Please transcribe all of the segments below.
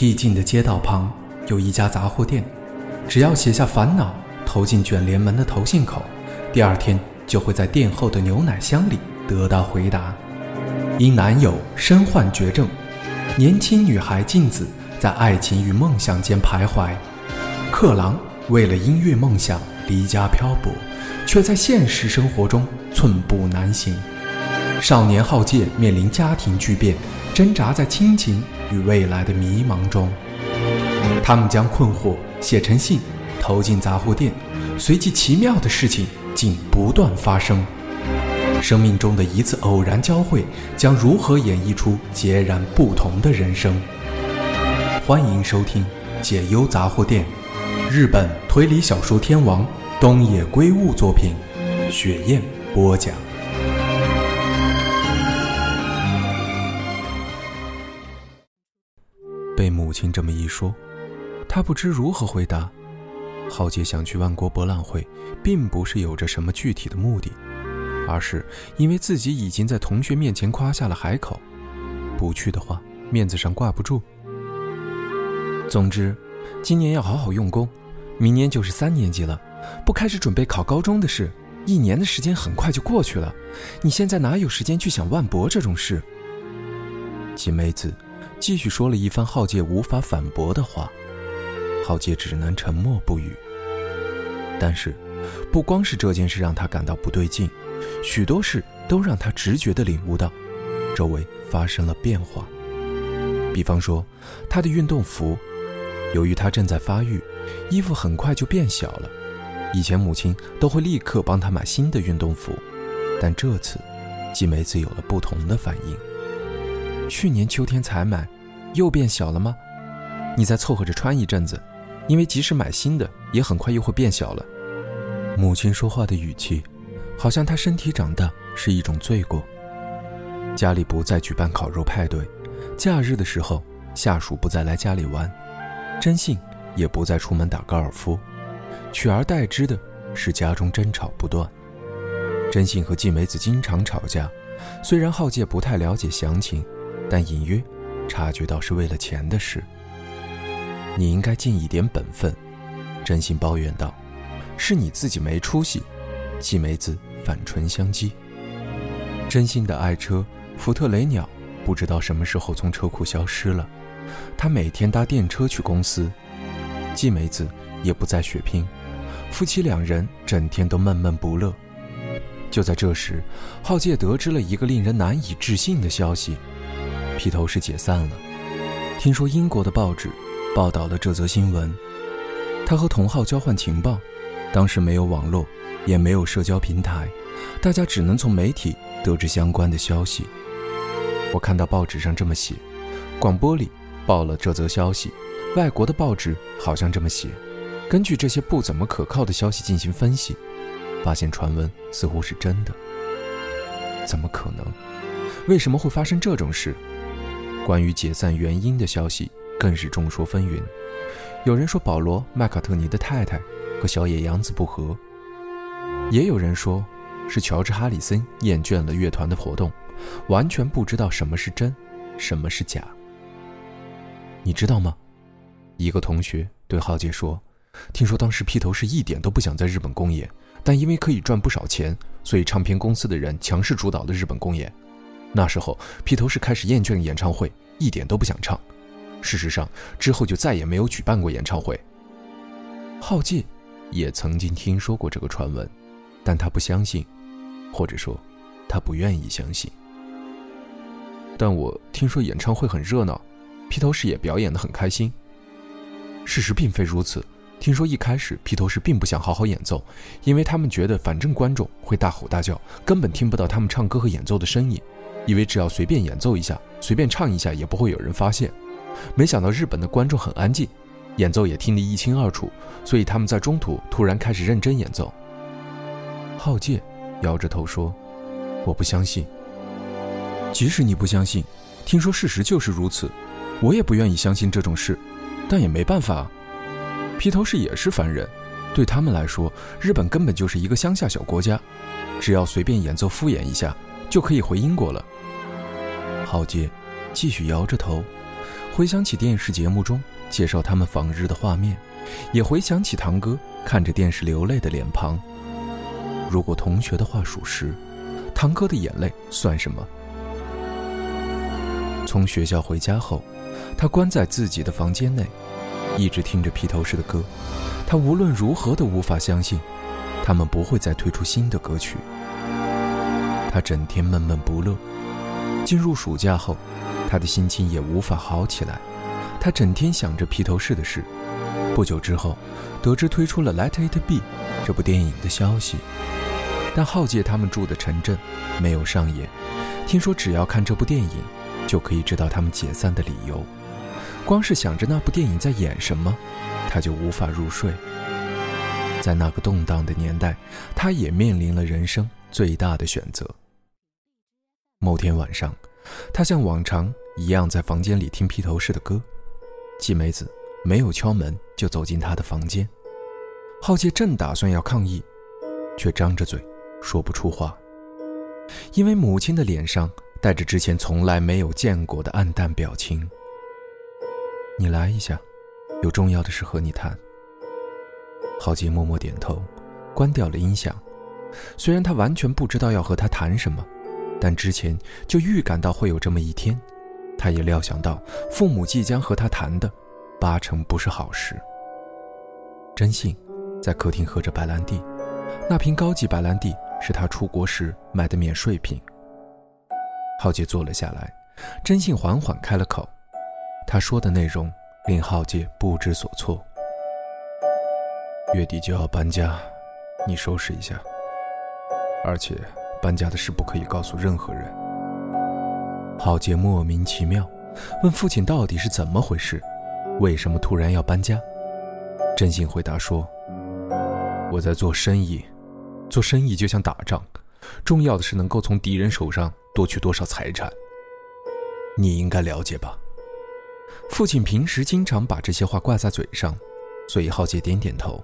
僻静的街道旁有一家杂货店，只要写下烦恼，投进卷帘门的投信口，第二天就会在店后的牛奶箱里得到回答。因男友身患绝症，年轻女孩静子在爱情与梦想间徘徊。克郎为了音乐梦想离家漂泊，却在现实生活中寸步难行。少年浩介面临家庭巨变，挣扎在亲情与未来的迷茫中。他们将困惑写成信，投进杂货店，随即奇妙的事情竟不断发生。生命中的一次偶然交汇，将如何演绎出截然不同的人生？欢迎收听《解忧杂货店》，日本推理小说天王东野圭吾作品，雪雁播讲。被母亲这么一说，他不知如何回答。浩杰想去万国博览会，并不是有着什么具体的目的。而是因为自己已经在同学面前夸下了海口，不去的话面子上挂不住。总之，今年要好好用功，明年就是三年级了，不开始准备考高中的事，一年的时间很快就过去了。你现在哪有时间去想万博这种事？金梅子继续说了一番浩介无法反驳的话，浩介只能沉默不语。但是，不光是这件事让他感到不对劲。许多事都让他直觉地领悟到，周围发生了变化。比方说，他的运动服，由于他正在发育，衣服很快就变小了。以前母亲都会立刻帮他买新的运动服，但这次，季梅子有了不同的反应。去年秋天才买，又变小了吗？你再凑合着穿一阵子，因为即使买新的，也很快又会变小了。母亲说话的语气。好像她身体长大是一种罪过。家里不再举办烤肉派对，假日的时候下属不再来家里玩，真信也不再出门打高尔夫，取而代之的是家中争吵不断。真信和季梅子经常吵架，虽然浩介不太了解详情，但隐约察觉到是为了钱的事。你应该尽一点本分，真心抱怨道：“是你自己没出息。”季梅子。反唇相讥。真心的爱车福特雷鸟不知道什么时候从车库消失了。他每天搭电车去公司。季梅子也不再血拼，夫妻两人整天都闷闷不乐。就在这时，浩介得知了一个令人难以置信的消息：披头士解散了。听说英国的报纸报道了这则新闻。他和同号交换情报，当时没有网络。也没有社交平台，大家只能从媒体得知相关的消息。我看到报纸上这么写，广播里报了这则消息，外国的报纸好像这么写。根据这些不怎么可靠的消息进行分析，发现传闻似乎是真的。怎么可能？为什么会发生这种事？关于解散原因的消息更是众说纷纭。有人说保罗·麦卡特尼的太太和小野洋子不和。也有人说，是乔治·哈里森厌倦了乐团的活动，完全不知道什么是真，什么是假。你知道吗？一个同学对浩杰说：“听说当时披头士一点都不想在日本公演，但因为可以赚不少钱，所以唱片公司的人强势主导了日本公演。那时候，披头士开始厌倦演唱会，一点都不想唱。事实上，之后就再也没有举办过演唱会。”浩介也曾经听说过这个传闻。但他不相信，或者说，他不愿意相信。但我听说演唱会很热闹，披头士也表演得很开心。事实并非如此。听说一开始披头士并不想好好演奏，因为他们觉得反正观众会大吼大叫，根本听不到他们唱歌和演奏的声音，以为只要随便演奏一下，随便唱一下也不会有人发现。没想到日本的观众很安静，演奏也听得一清二楚，所以他们在中途突然开始认真演奏。浩介摇着头说：“我不相信。即使你不相信，听说事实就是如此，我也不愿意相信这种事。但也没办法，披头士也是凡人，对他们来说，日本根本就是一个乡下小国家，只要随便演奏敷衍一下，就可以回英国了。”浩介继续摇着头，回想起电视节目中介绍他们访日的画面，也回想起堂哥看着电视流泪的脸庞。如果同学的话属实，堂哥的眼泪算什么？从学校回家后，他关在自己的房间内，一直听着披头士的歌。他无论如何都无法相信，他们不会再推出新的歌曲。他整天闷闷不乐。进入暑假后，他的心情也无法好起来。他整天想着披头士的事。不久之后，得知推出了《Let It Be》这部电影的消息，但浩介他们住的城镇没有上演。听说只要看这部电影，就可以知道他们解散的理由。光是想着那部电影在演什么，他就无法入睡。在那个动荡的年代，他也面临了人生最大的选择。某天晚上，他像往常一样在房间里听披头士的歌。季梅子没有敲门就走进他的房间。浩介正打算要抗议，却张着嘴说不出话，因为母亲的脸上带着之前从来没有见过的暗淡表情。你来一下，有重要的事和你谈。浩杰默默点头，关掉了音响。虽然他完全不知道要和他谈什么。但之前就预感到会有这么一天，他也料想到父母即将和他谈的，八成不是好事。真信在客厅喝着白兰地，那瓶高级白兰地是他出国时买的免税品。浩杰坐了下来，真信缓缓开了口，他说的内容令浩杰不知所措。月底就要搬家，你收拾一下，而且。搬家的事不可以告诉任何人。浩杰莫名其妙，问父亲到底是怎么回事，为什么突然要搬家？真心回答说：“我在做生意，做生意就像打仗，重要的是能够从敌人手上夺取多少财产。你应该了解吧？”父亲平时经常把这些话挂在嘴上，所以浩杰点点头。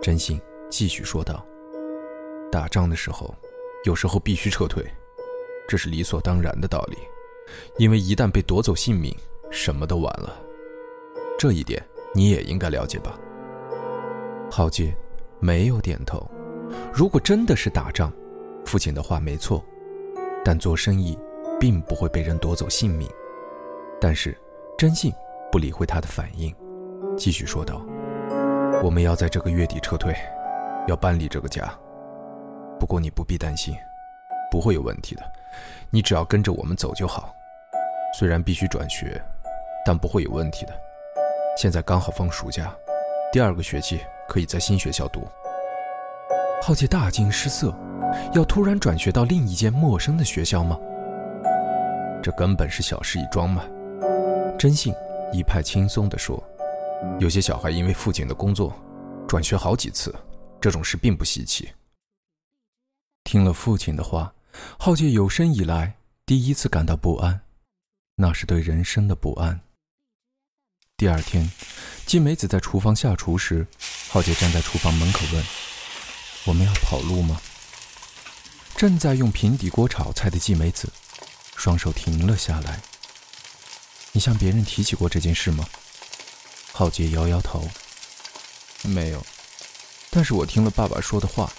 真心继续说道：“打仗的时候。”有时候必须撤退，这是理所当然的道理，因为一旦被夺走性命，什么都晚了。这一点你也应该了解吧？浩杰没有点头。如果真的是打仗，父亲的话没错，但做生意并不会被人夺走性命。但是真信不理会他的反应，继续说道：“我们要在这个月底撤退，要搬离这个家。”不过你不必担心，不会有问题的。你只要跟着我们走就好。虽然必须转学，但不会有问题的。现在刚好放暑假，第二个学期可以在新学校读。浩杰大惊失色，要突然转学到另一间陌生的学校吗？这根本是小事一桩嘛。真信一派轻松地说：“有些小孩因为父亲的工作，转学好几次，这种事并不稀奇。”听了父亲的话，浩杰有生以来第一次感到不安，那是对人生的不安。第二天，季美子在厨房下厨时，浩杰站在厨房门口问：“我们要跑路吗？”正在用平底锅炒菜的季美子，双手停了下来。“你向别人提起过这件事吗？”浩杰摇摇头：“没有。”但是我听了爸爸说的话。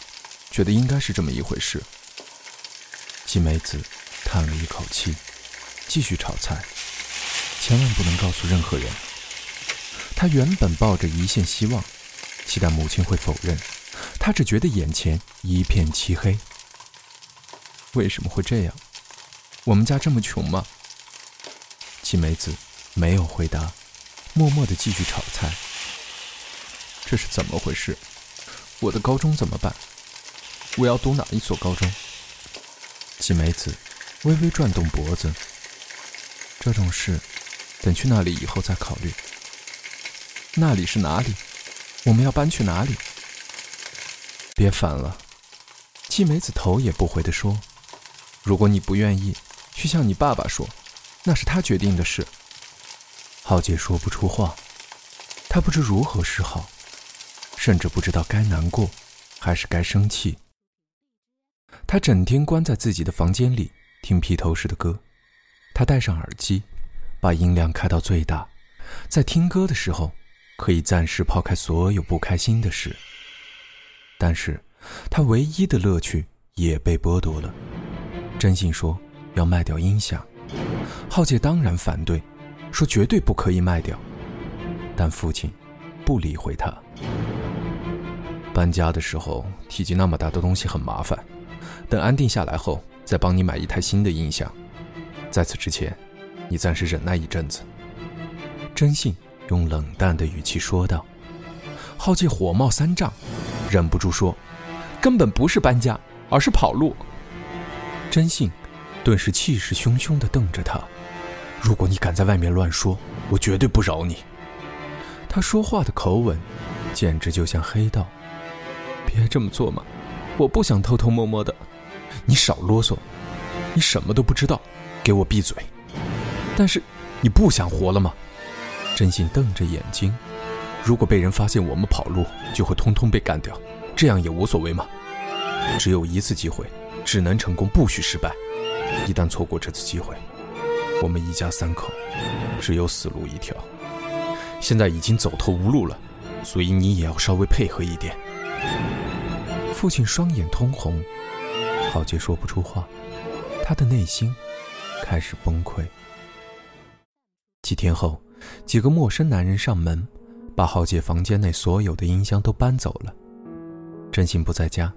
觉得应该是这么一回事。季梅子叹了一口气，继续炒菜，千万不能告诉任何人。他原本抱着一线希望，期待母亲会否认。他只觉得眼前一片漆黑。为什么会这样？我们家这么穷吗？季梅子没有回答，默默地继续炒菜。这是怎么回事？我的高中怎么办？我要读哪一所高中？季梅子微微转动脖子。这种事，等去那里以后再考虑。那里是哪里？我们要搬去哪里？别烦了。季梅子头也不回地说：“如果你不愿意，去向你爸爸说，那是他决定的事。”浩杰说不出话，他不知如何是好，甚至不知道该难过，还是该生气。他整天关在自己的房间里听披头士的歌，他戴上耳机，把音量开到最大，在听歌的时候，可以暂时抛开所有不开心的事。但是，他唯一的乐趣也被剥夺了。真信说要卖掉音响，浩杰当然反对，说绝对不可以卖掉。但父亲不理会他。搬家的时候，体积那么大的东西很麻烦，等安定下来后再帮你买一台新的音响。在此之前。你暂时忍耐一阵子。”真信用冷淡的语气说道。浩介火冒三丈，忍不住说：“根本不是搬家，而是跑路。”真信顿时气势汹汹地瞪着他：“如果你敢在外面乱说，我绝对不饶你。”他说话的口吻简直就像黑道。别这么做嘛，我不想偷偷摸摸的。你少啰嗦，你什么都不知道，给我闭嘴！但是，你不想活了吗？真心瞪着眼睛。如果被人发现我们跑路，就会通通被干掉，这样也无所谓吗？只有一次机会，只能成功，不许失败。一旦错过这次机会，我们一家三口只有死路一条。现在已经走投无路了，所以你也要稍微配合一点。父亲双眼通红，浩杰说不出话，他的内心开始崩溃。几天后，几个陌生男人上门，把浩杰房间内所有的音箱都搬走了。真心不在家，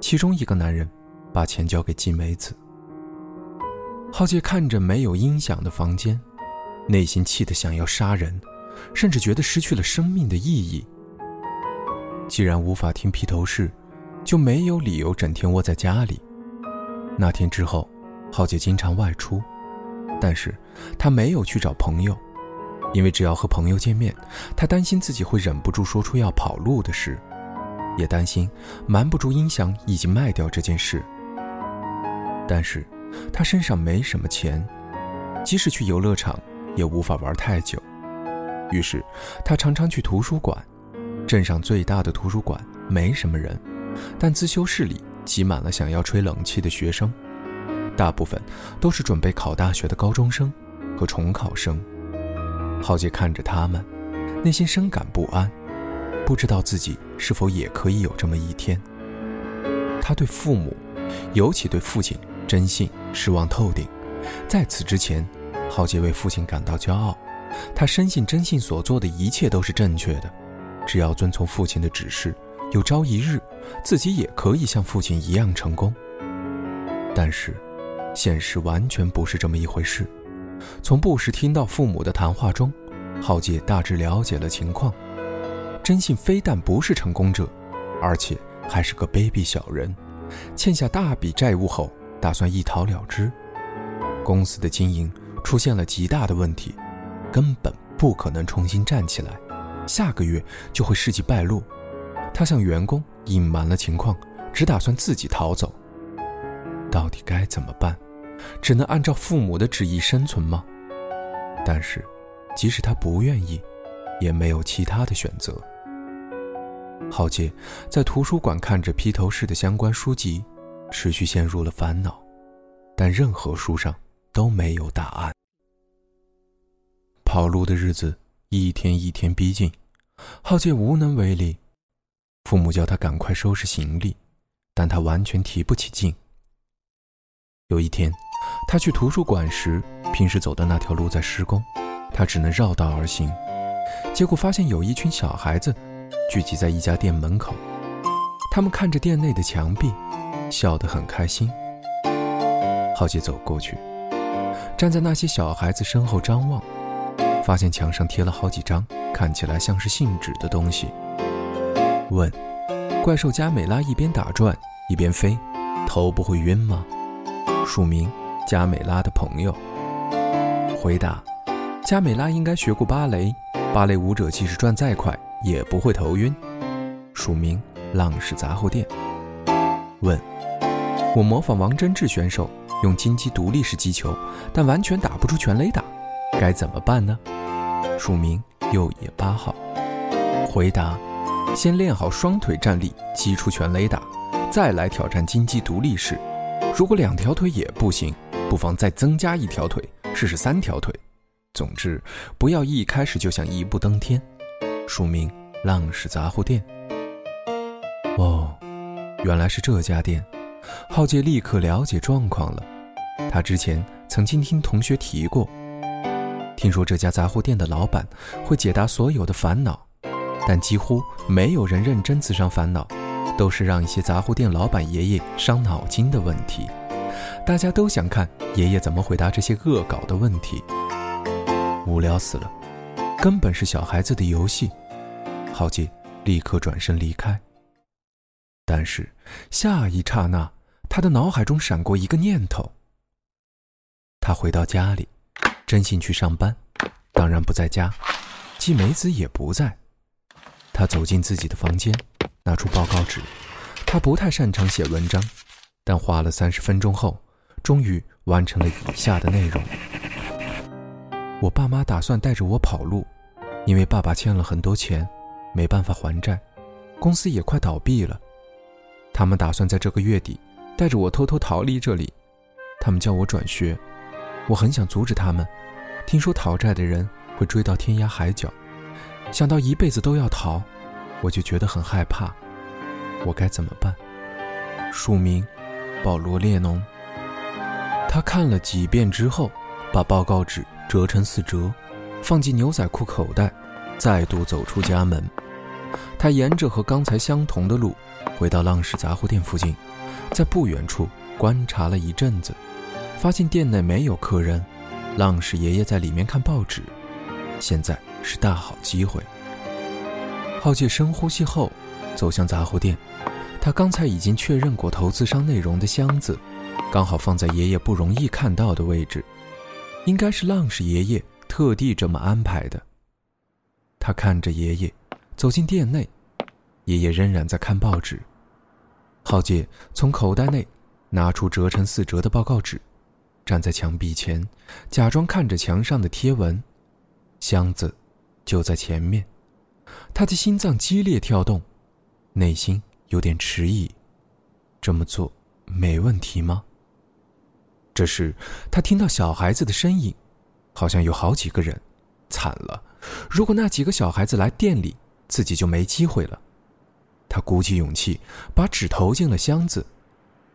其中一个男人把钱交给季梅子。浩杰看着没有音响的房间，内心气得想要杀人，甚至觉得失去了生命的意义。既然无法听披头士，就没有理由整天窝在家里。那天之后，浩杰经常外出。但是，他没有去找朋友，因为只要和朋友见面，他担心自己会忍不住说出要跑路的事，也担心瞒不住音响以及卖掉这件事。但是，他身上没什么钱，即使去游乐场也无法玩太久，于是他常常去图书馆。镇上最大的图书馆没什么人，但自修室里挤满了想要吹冷气的学生。大部分都是准备考大学的高中生和重考生。浩杰看着他们，内心深感不安，不知道自己是否也可以有这么一天。他对父母，尤其对父亲真信失望透顶。在此之前，浩杰为父亲感到骄傲，他深信真信所做的一切都是正确的，只要遵从父亲的指示，有朝一日自己也可以像父亲一样成功。但是。现实完全不是这么一回事。从不时听到父母的谈话中，浩杰大致了解了情况。真信非但不是成功者，而且还是个卑鄙小人，欠下大笔债务后打算一逃了之。公司的经营出现了极大的问题，根本不可能重新站起来。下个月就会事迹败露。他向员工隐瞒了情况，只打算自己逃走。到底该怎么办？只能按照父母的旨意生存吗？但是，即使他不愿意，也没有其他的选择。浩杰在图书馆看着披头士的相关书籍，持续陷入了烦恼，但任何书上都没有答案。跑路的日子一天一天逼近，浩杰无能为力。父母叫他赶快收拾行李，但他完全提不起劲。有一天，他去图书馆时，平时走的那条路在施工，他只能绕道而行。结果发现有一群小孩子聚集在一家店门口，他们看着店内的墙壁，笑得很开心。浩杰走过去，站在那些小孩子身后张望，发现墙上贴了好几张看起来像是信纸的东西。问：怪兽加美拉一边打转一边飞，头不会晕吗？署名：加美拉的朋友。回答：加美拉应该学过芭蕾，芭蕾舞者即使转再快也不会头晕。署名：浪氏杂货店。问：我模仿王真志选手用金鸡独立式击球，但完全打不出全垒打，该怎么办呢？署名：右野八号。回答：先练好双腿站立，击出全垒打，再来挑战金鸡独立式。如果两条腿也不行，不妨再增加一条腿，试试三条腿，总之，不要一开始就想一步登天。署名：浪氏杂货店。哦，原来是这家店。浩介立刻了解状况了。他之前曾经听同学提过，听说这家杂货店的老板会解答所有的烦恼，但几乎没有人认真自伤烦恼，都是让一些杂货店老板爷爷伤脑筋的问题。大家都想看爷爷怎么回答这些恶搞的问题。无聊死了，根本是小孩子的游戏。浩杰立刻转身离开。但是下一刹那，他的脑海中闪过一个念头。他回到家里，真心去上班，当然不在家，季美子也不在。他走进自己的房间，拿出报告纸。他不太擅长写文章，但花了三十分钟后，终于完成了以下的内容。我爸妈打算带着我跑路，因为爸爸欠了很多钱，没办法还债，公司也快倒闭了。他们打算在这个月底带着我偷偷逃离这里，他们叫我转学，我很想阻止他们。听说讨债的人会追到天涯海角，想到一辈子都要逃，我就觉得很害怕。我该怎么办？署名：保罗·列侬。他看了几遍之后，把报告纸折成四折，放进牛仔裤口袋，再度走出家门。他沿着和刚才相同的路。回到浪氏杂货店附近，在不远处观察了一阵子，发现店内没有客人，浪氏爷爷在里面看报纸。现在是大好机会。浩介深呼吸后，走向杂货店。他刚才已经确认过投资商内容的箱子，刚好放在爷爷不容易看到的位置，应该是浪氏爷爷特地这么安排的。他看着爷爷走进店内。爷爷仍然在看报纸。浩杰从口袋内拿出折成四折的报告纸，站在墙壁前，假装看着墙上的贴文。箱子就在前面，他的心脏激烈跳动，内心有点迟疑：这么做没问题吗？这时，他听到小孩子的身影，好像有好几个人。惨了！如果那几个小孩子来店里，自己就没机会了。他鼓起勇气，把纸投进了箱子，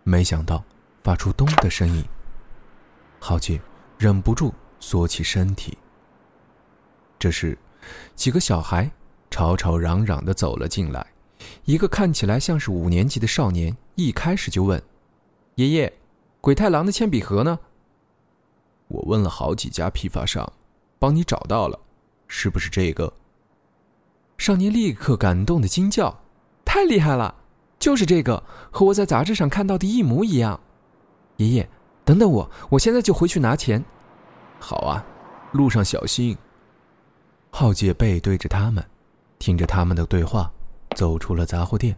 没想到发出“咚”的声音。浩杰忍不住缩起身体。这时，几个小孩吵吵嚷嚷地走了进来。一个看起来像是五年级的少年，一开始就问：“爷爷，鬼太郎的铅笔盒呢？”我问了好几家批发商，帮你找到了，是不是这个？少年立刻感动的惊叫。太厉害了，就是这个，和我在杂志上看到的一模一样。爷爷，等等我，我现在就回去拿钱。好啊，路上小心。浩杰背对着他们，听着他们的对话，走出了杂货店。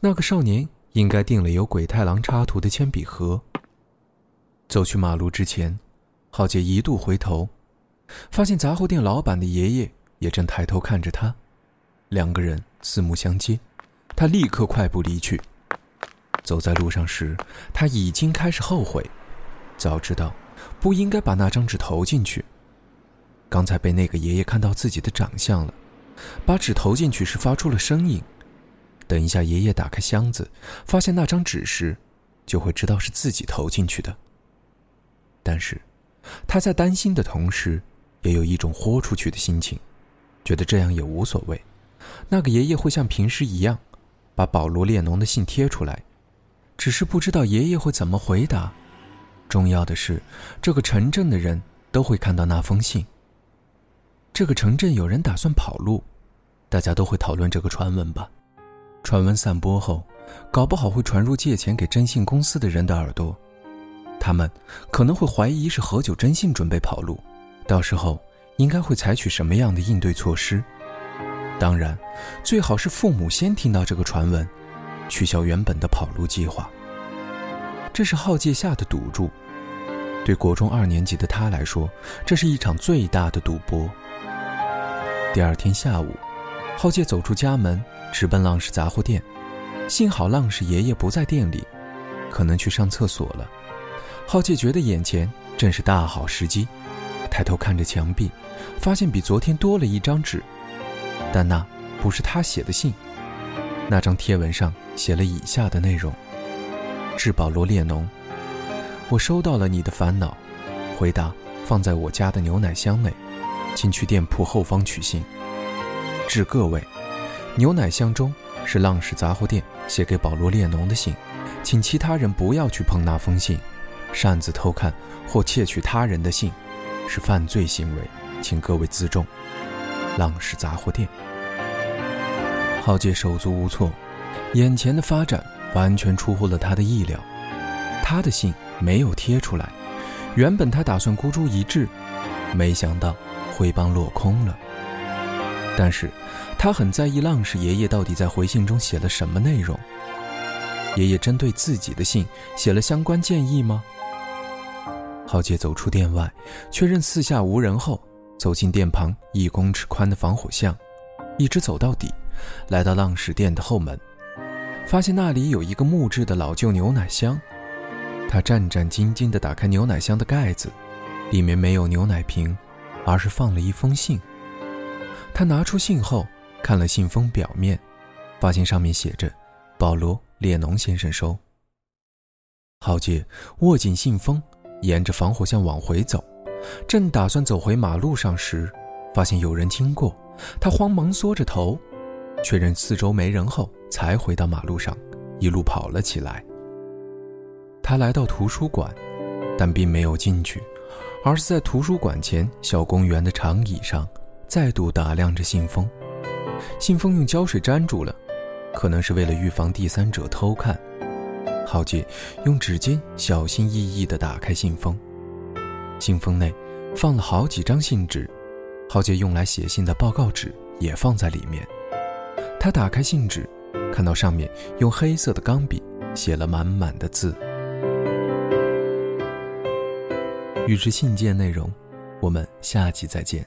那个少年应该订了有鬼太郎插图的铅笔盒。走去马路之前，浩杰一度回头，发现杂货店老板的爷爷也正抬头看着他，两个人四目相接。他立刻快步离去。走在路上时，他已经开始后悔，早知道不应该把那张纸投进去。刚才被那个爷爷看到自己的长相了，把纸投进去时发出了声音。等一下，爷爷打开箱子，发现那张纸时，就会知道是自己投进去的。但是，他在担心的同时，也有一种豁出去的心情，觉得这样也无所谓。那个爷爷会像平时一样。把保罗·列侬的信贴出来，只是不知道爷爷会怎么回答。重要的是，这个城镇的人都会看到那封信。这个城镇有人打算跑路，大家都会讨论这个传闻吧？传闻散播后，搞不好会传入借钱给征信公司的人的耳朵，他们可能会怀疑是何九征信准备跑路，到时候应该会采取什么样的应对措施？当然，最好是父母先听到这个传闻，取消原本的跑路计划。这是浩介下的赌注，对国中二年级的他来说，这是一场最大的赌博。第二天下午，浩介走出家门，直奔浪氏杂货店。幸好浪氏爷爷不在店里，可能去上厕所了。浩介觉得眼前正是大好时机，抬头看着墙壁，发现比昨天多了一张纸，但那不是他写的信。那张贴文上写了以下的内容：“致保罗·列侬，我收到了你的烦恼，回答放在我家的牛奶箱内，请去店铺后方取信。致各位，牛奶箱中是浪矢杂货店写给保罗·列侬的信，请其他人不要去碰那封信。擅自偷看或窃取他人的信。”是犯罪行为，请各位自重。浪矢杂货店，浩杰手足无措，眼前的发展完全出乎了他的意料。他的信没有贴出来，原本他打算孤注一掷，没想到徽帮落空了。但是，他很在意浪矢爷爷到底在回信中写了什么内容。爷爷针对自己的信写了相关建议吗？浩杰走出店外，确认四下无人后，走进店旁一公尺宽的防火巷，一直走到底，来到浪矢店的后门，发现那里有一个木质的老旧牛奶箱。他战战兢兢地打开牛奶箱的盖子，里面没有牛奶瓶，而是放了一封信。他拿出信后，看了信封表面，发现上面写着“保罗·列侬先生收”。浩杰握紧信封。沿着防火巷往回走，正打算走回马路上时，发现有人经过，他慌忙缩着头，确认四周没人后，才回到马路上，一路跑了起来。他来到图书馆，但并没有进去，而是在图书馆前小公园的长椅上，再度打量着信封。信封用胶水粘住了，可能是为了预防第三者偷看。浩杰用指尖小心翼翼地打开信封，信封内放了好几张信纸，浩杰用来写信的报告纸也放在里面。他打开信纸，看到上面用黑色的钢笔写了满满的字。与之信件内容，我们下期再见。